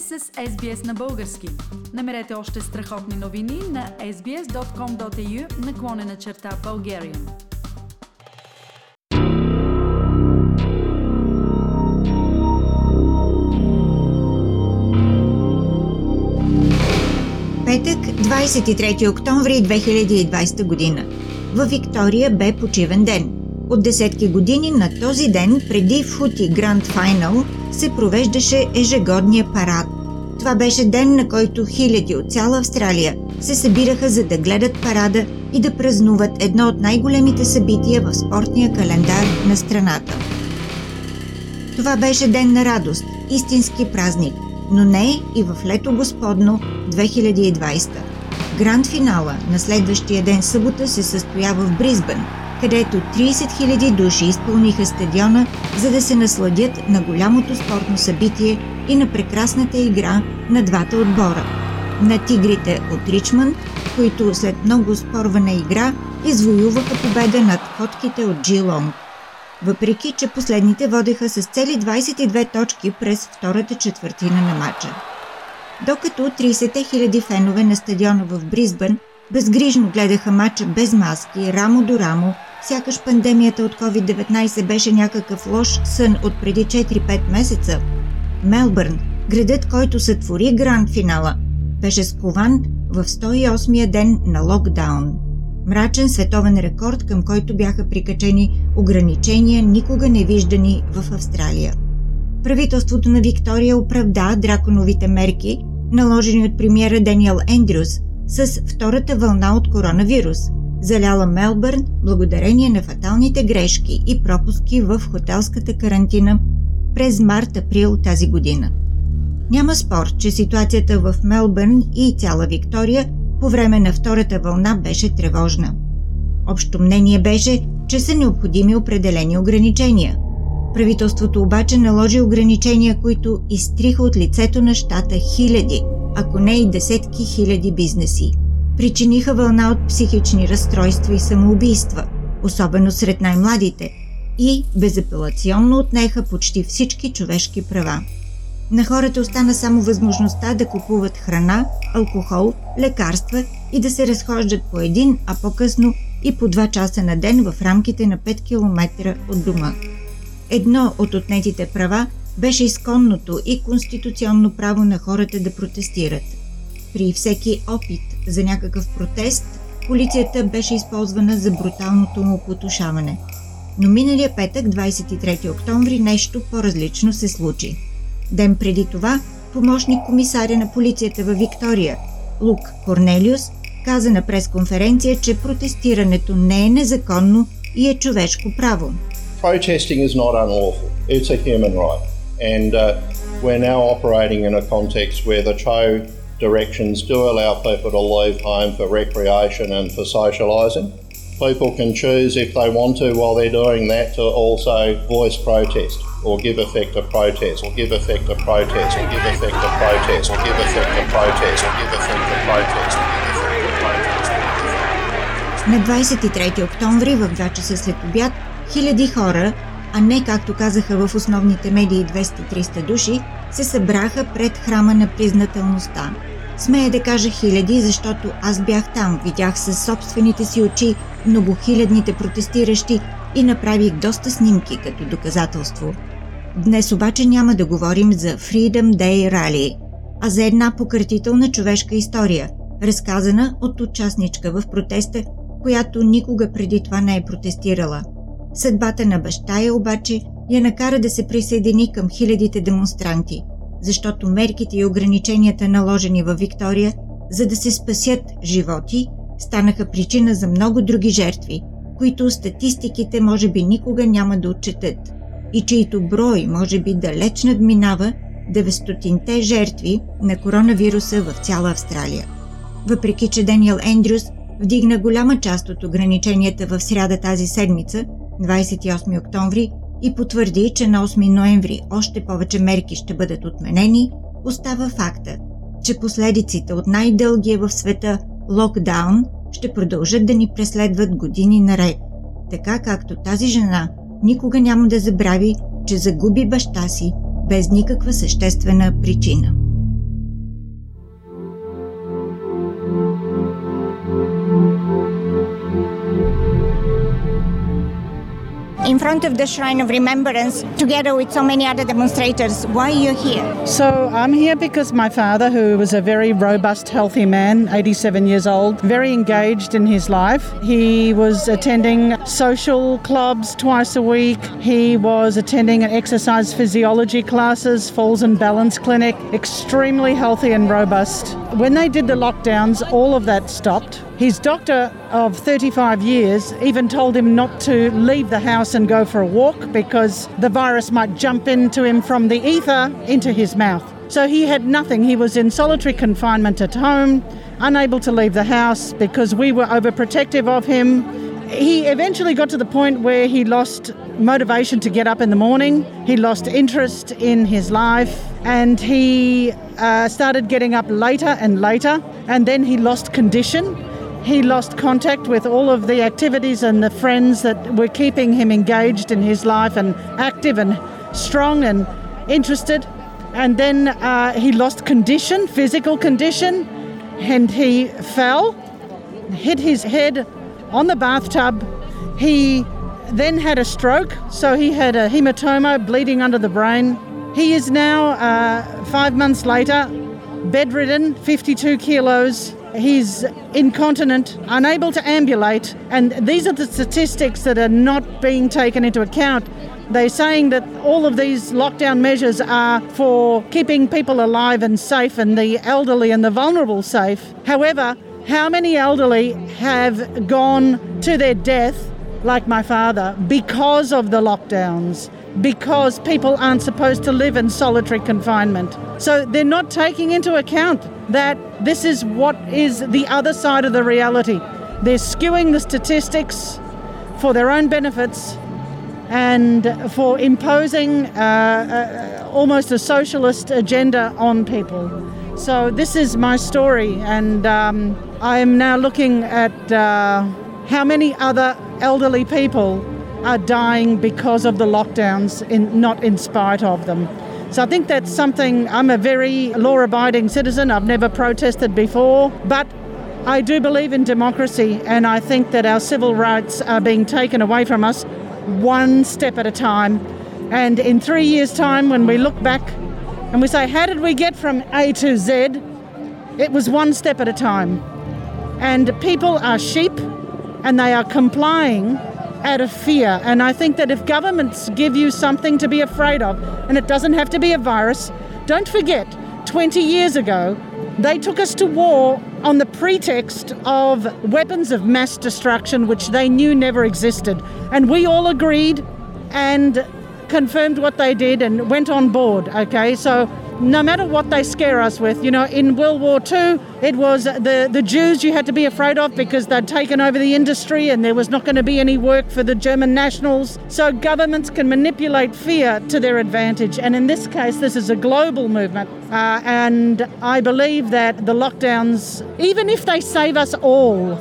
сте с SBS на български. Намерете още страхотни новини на sbs.com.au наклонена черта Bulgarian. Петък, 23 октомври 2020 година. Във Виктория бе почивен ден – от десетки години на този ден, преди Фути Гранд Файнал, се провеждаше ежегодния парад. Това беше ден, на който хиляди от цяла Австралия се събираха за да гледат парада и да празнуват едно от най-големите събития в спортния календар на страната. Това беше ден на радост, истински празник, но не и в лето Господно 2020. Гранд финала на следващия ден събота се състоява в Бризбен – където 30 000 души изпълниха стадиона, за да се насладят на голямото спортно събитие и на прекрасната игра на двата отбора. На тигрите от Ричмънд, които след много спорвана игра извоюваха победа над котките от Джилонг. Въпреки, че последните водеха с цели 22 точки през втората четвъртина на матча. Докато 30 000 фенове на стадиона в Бризбън безгрижно гледаха матча без маски, рамо до рамо, Сякаш пандемията от COVID-19 беше някакъв лош сън от преди 4-5 месеца. Мелбърн, градът, който сътвори гранд финала, беше скован в 108-я ден на локдаун. Мрачен световен рекорд, към който бяха прикачени ограничения, никога не виждани в Австралия. Правителството на Виктория оправда драконовите мерки, наложени от премиера Даниел Ендрюс, с втората вълна от коронавирус – заляла Мелбърн благодарение на фаталните грешки и пропуски в хотелската карантина през март-април тази година. Няма спор, че ситуацията в Мелбърн и цяла Виктория по време на втората вълна беше тревожна. Общо мнение беше, че са необходими определени ограничения. Правителството обаче наложи ограничения, които изтриха от лицето на щата хиляди, ако не и десетки хиляди бизнеси – причиниха вълна от психични разстройства и самоубийства, особено сред най-младите, и безапелационно отнеха почти всички човешки права. На хората остана само възможността да купуват храна, алкохол, лекарства и да се разхождат по един, а по-късно и по два часа на ден в рамките на 5 км от дома. Едно от отнетите права беше изконното и конституционно право на хората да протестират. При всеки опит за някакъв протест, полицията беше използвана за бруталното му потушаване. Но миналия петък, 23 октомври, нещо по-различно се случи. Ден преди това, помощник комисаря на полицията във Виктория, Лук Корнелиус, каза на пресконференция, че протестирането не е незаконно и е човешко право. Protesting is not unlawful. It's a human right. And uh, we're now operating in a context where the Cho directions do allow people to leave home for recreation and for socialising. People can choose if they want to while they're doing that to also voice protest or give effect to protest or give effect to protest or give effect to protest or give effect to protest or give effect to protest. На 23 октомври в 2 часа след обяд хиляди хора, а не както казаха в основните медии 200-300 души, се събраха пред храма на признателността. Смея да кажа хиляди, защото аз бях там, видях със собствените си очи многохилядните протестиращи и направих доста снимки като доказателство. Днес обаче няма да говорим за Freedom Day Rally, а за една пократителна човешка история, разказана от участничка в протеста, която никога преди това не е протестирала. Съдбата на баща я обаче я накара да се присъедини към хилядите демонстранти – защото мерките и ограниченията наложени във Виктория, за да се спасят животи, станаха причина за много други жертви, които статистиките може би никога няма да отчетат и чието брой може би далеч надминава 900-те жертви на коронавируса в цяла Австралия. Въпреки, че Даниел Ендрюс вдигна голяма част от ограниченията в сряда тази седмица, 28 октомври, и потвърди, че на 8 ноември още повече мерки ще бъдат отменени, остава факта, че последиците от най-дългия в света локдаун ще продължат да ни преследват години наред. Така както тази жена никога няма да забрави, че загуби баща си без никаква съществена причина. Front of the Shrine of Remembrance together with so many other demonstrators. Why are you here? So I'm here because my father, who was a very robust, healthy man, 87 years old, very engaged in his life. He was attending social clubs twice a week. He was attending an exercise physiology classes, falls and balance clinic, extremely healthy and robust. When they did the lockdowns, all of that stopped. His doctor of 35 years even told him not to leave the house and go for a walk because the virus might jump into him from the ether into his mouth. So he had nothing. He was in solitary confinement at home, unable to leave the house because we were overprotective of him. He eventually got to the point where he lost motivation to get up in the morning, he lost interest in his life, and he uh, started getting up later and later, and then he lost condition. He lost contact with all of the activities and the friends that were keeping him engaged in his life and active and strong and interested. And then uh, he lost condition, physical condition, and he fell, hit his head on the bathtub. He then had a stroke, so he had a hematoma, bleeding under the brain. He is now, uh, five months later, bedridden, 52 kilos. He's incontinent, unable to ambulate, and these are the statistics that are not being taken into account. They're saying that all of these lockdown measures are for keeping people alive and safe and the elderly and the vulnerable safe. However, how many elderly have gone to their death, like my father, because of the lockdowns? Because people aren't supposed to live in solitary confinement. So they're not taking into account that this is what is the other side of the reality. They're skewing the statistics for their own benefits and for imposing uh, uh, almost a socialist agenda on people. So, this is my story, and um, I am now looking at uh, how many other elderly people are dying because of the lockdowns, in, not in spite of them. So I think that's something, I'm a very law abiding citizen. I've never protested before, but I do believe in democracy, and I think that our civil rights are being taken away from us one step at a time. And in three years' time, when we look back and we say, How did we get from A to Z? It was one step at a time. And people are sheep and they are complying out of fear. And I think that if governments give you something to be afraid of, and it doesn't have to be a virus, don't forget 20 years ago, they took us to war on the pretext of weapons of mass destruction, which they knew never existed. And we all agreed and confirmed what they did and went on board. Okay, so no matter what they scare us with, you know, in World War II, it was the, the Jews you had to be afraid of because they'd taken over the industry and there was not going to be any work for the German nationals. So governments can manipulate fear to their advantage. And in this case, this is a global movement. Uh, and I believe that the lockdowns, even if they save us all,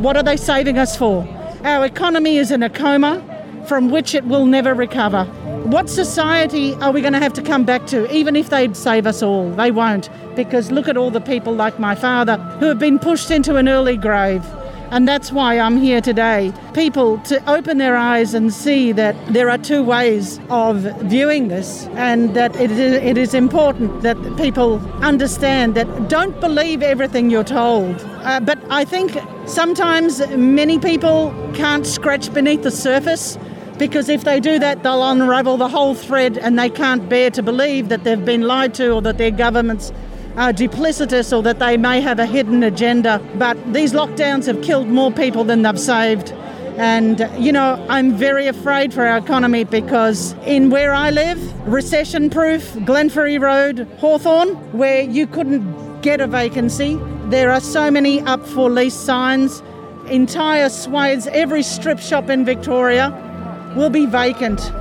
what are they saving us for? Our economy is in a coma from which it will never recover. What society are we going to have to come back to, even if they'd save us all? They won't, because look at all the people like my father who have been pushed into an early grave. And that's why I'm here today. People to open their eyes and see that there are two ways of viewing this, and that it is, it is important that people understand that don't believe everything you're told. Uh, but I think sometimes many people can't scratch beneath the surface because if they do that, they'll unravel the whole thread and they can't bear to believe that they've been lied to or that their governments are duplicitous or that they may have a hidden agenda. But these lockdowns have killed more people than they've saved. And, you know, I'm very afraid for our economy because in where I live, recession proof, Glenferrie Road, Hawthorn, where you couldn't get a vacancy, there are so many up for lease signs, entire swathes, every strip shop in Victoria will be vacant.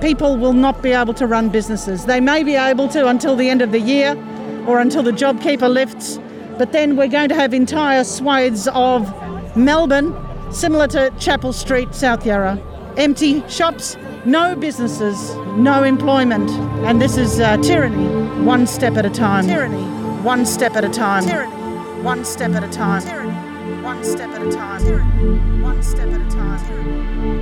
People will not be able to run businesses. They may be able to until the end of the year or until the JobKeeper lifts, but then we're going to have entire swathes of Melbourne, similar to Chapel Street, South Yarra. Empty shops, no businesses, no employment. And this is uh, tyranny, one step at a time. Tyranny, one step at a time. Tyranny, one step at a time. Tyranny. one step at a time. One step at a time. One step at a time. One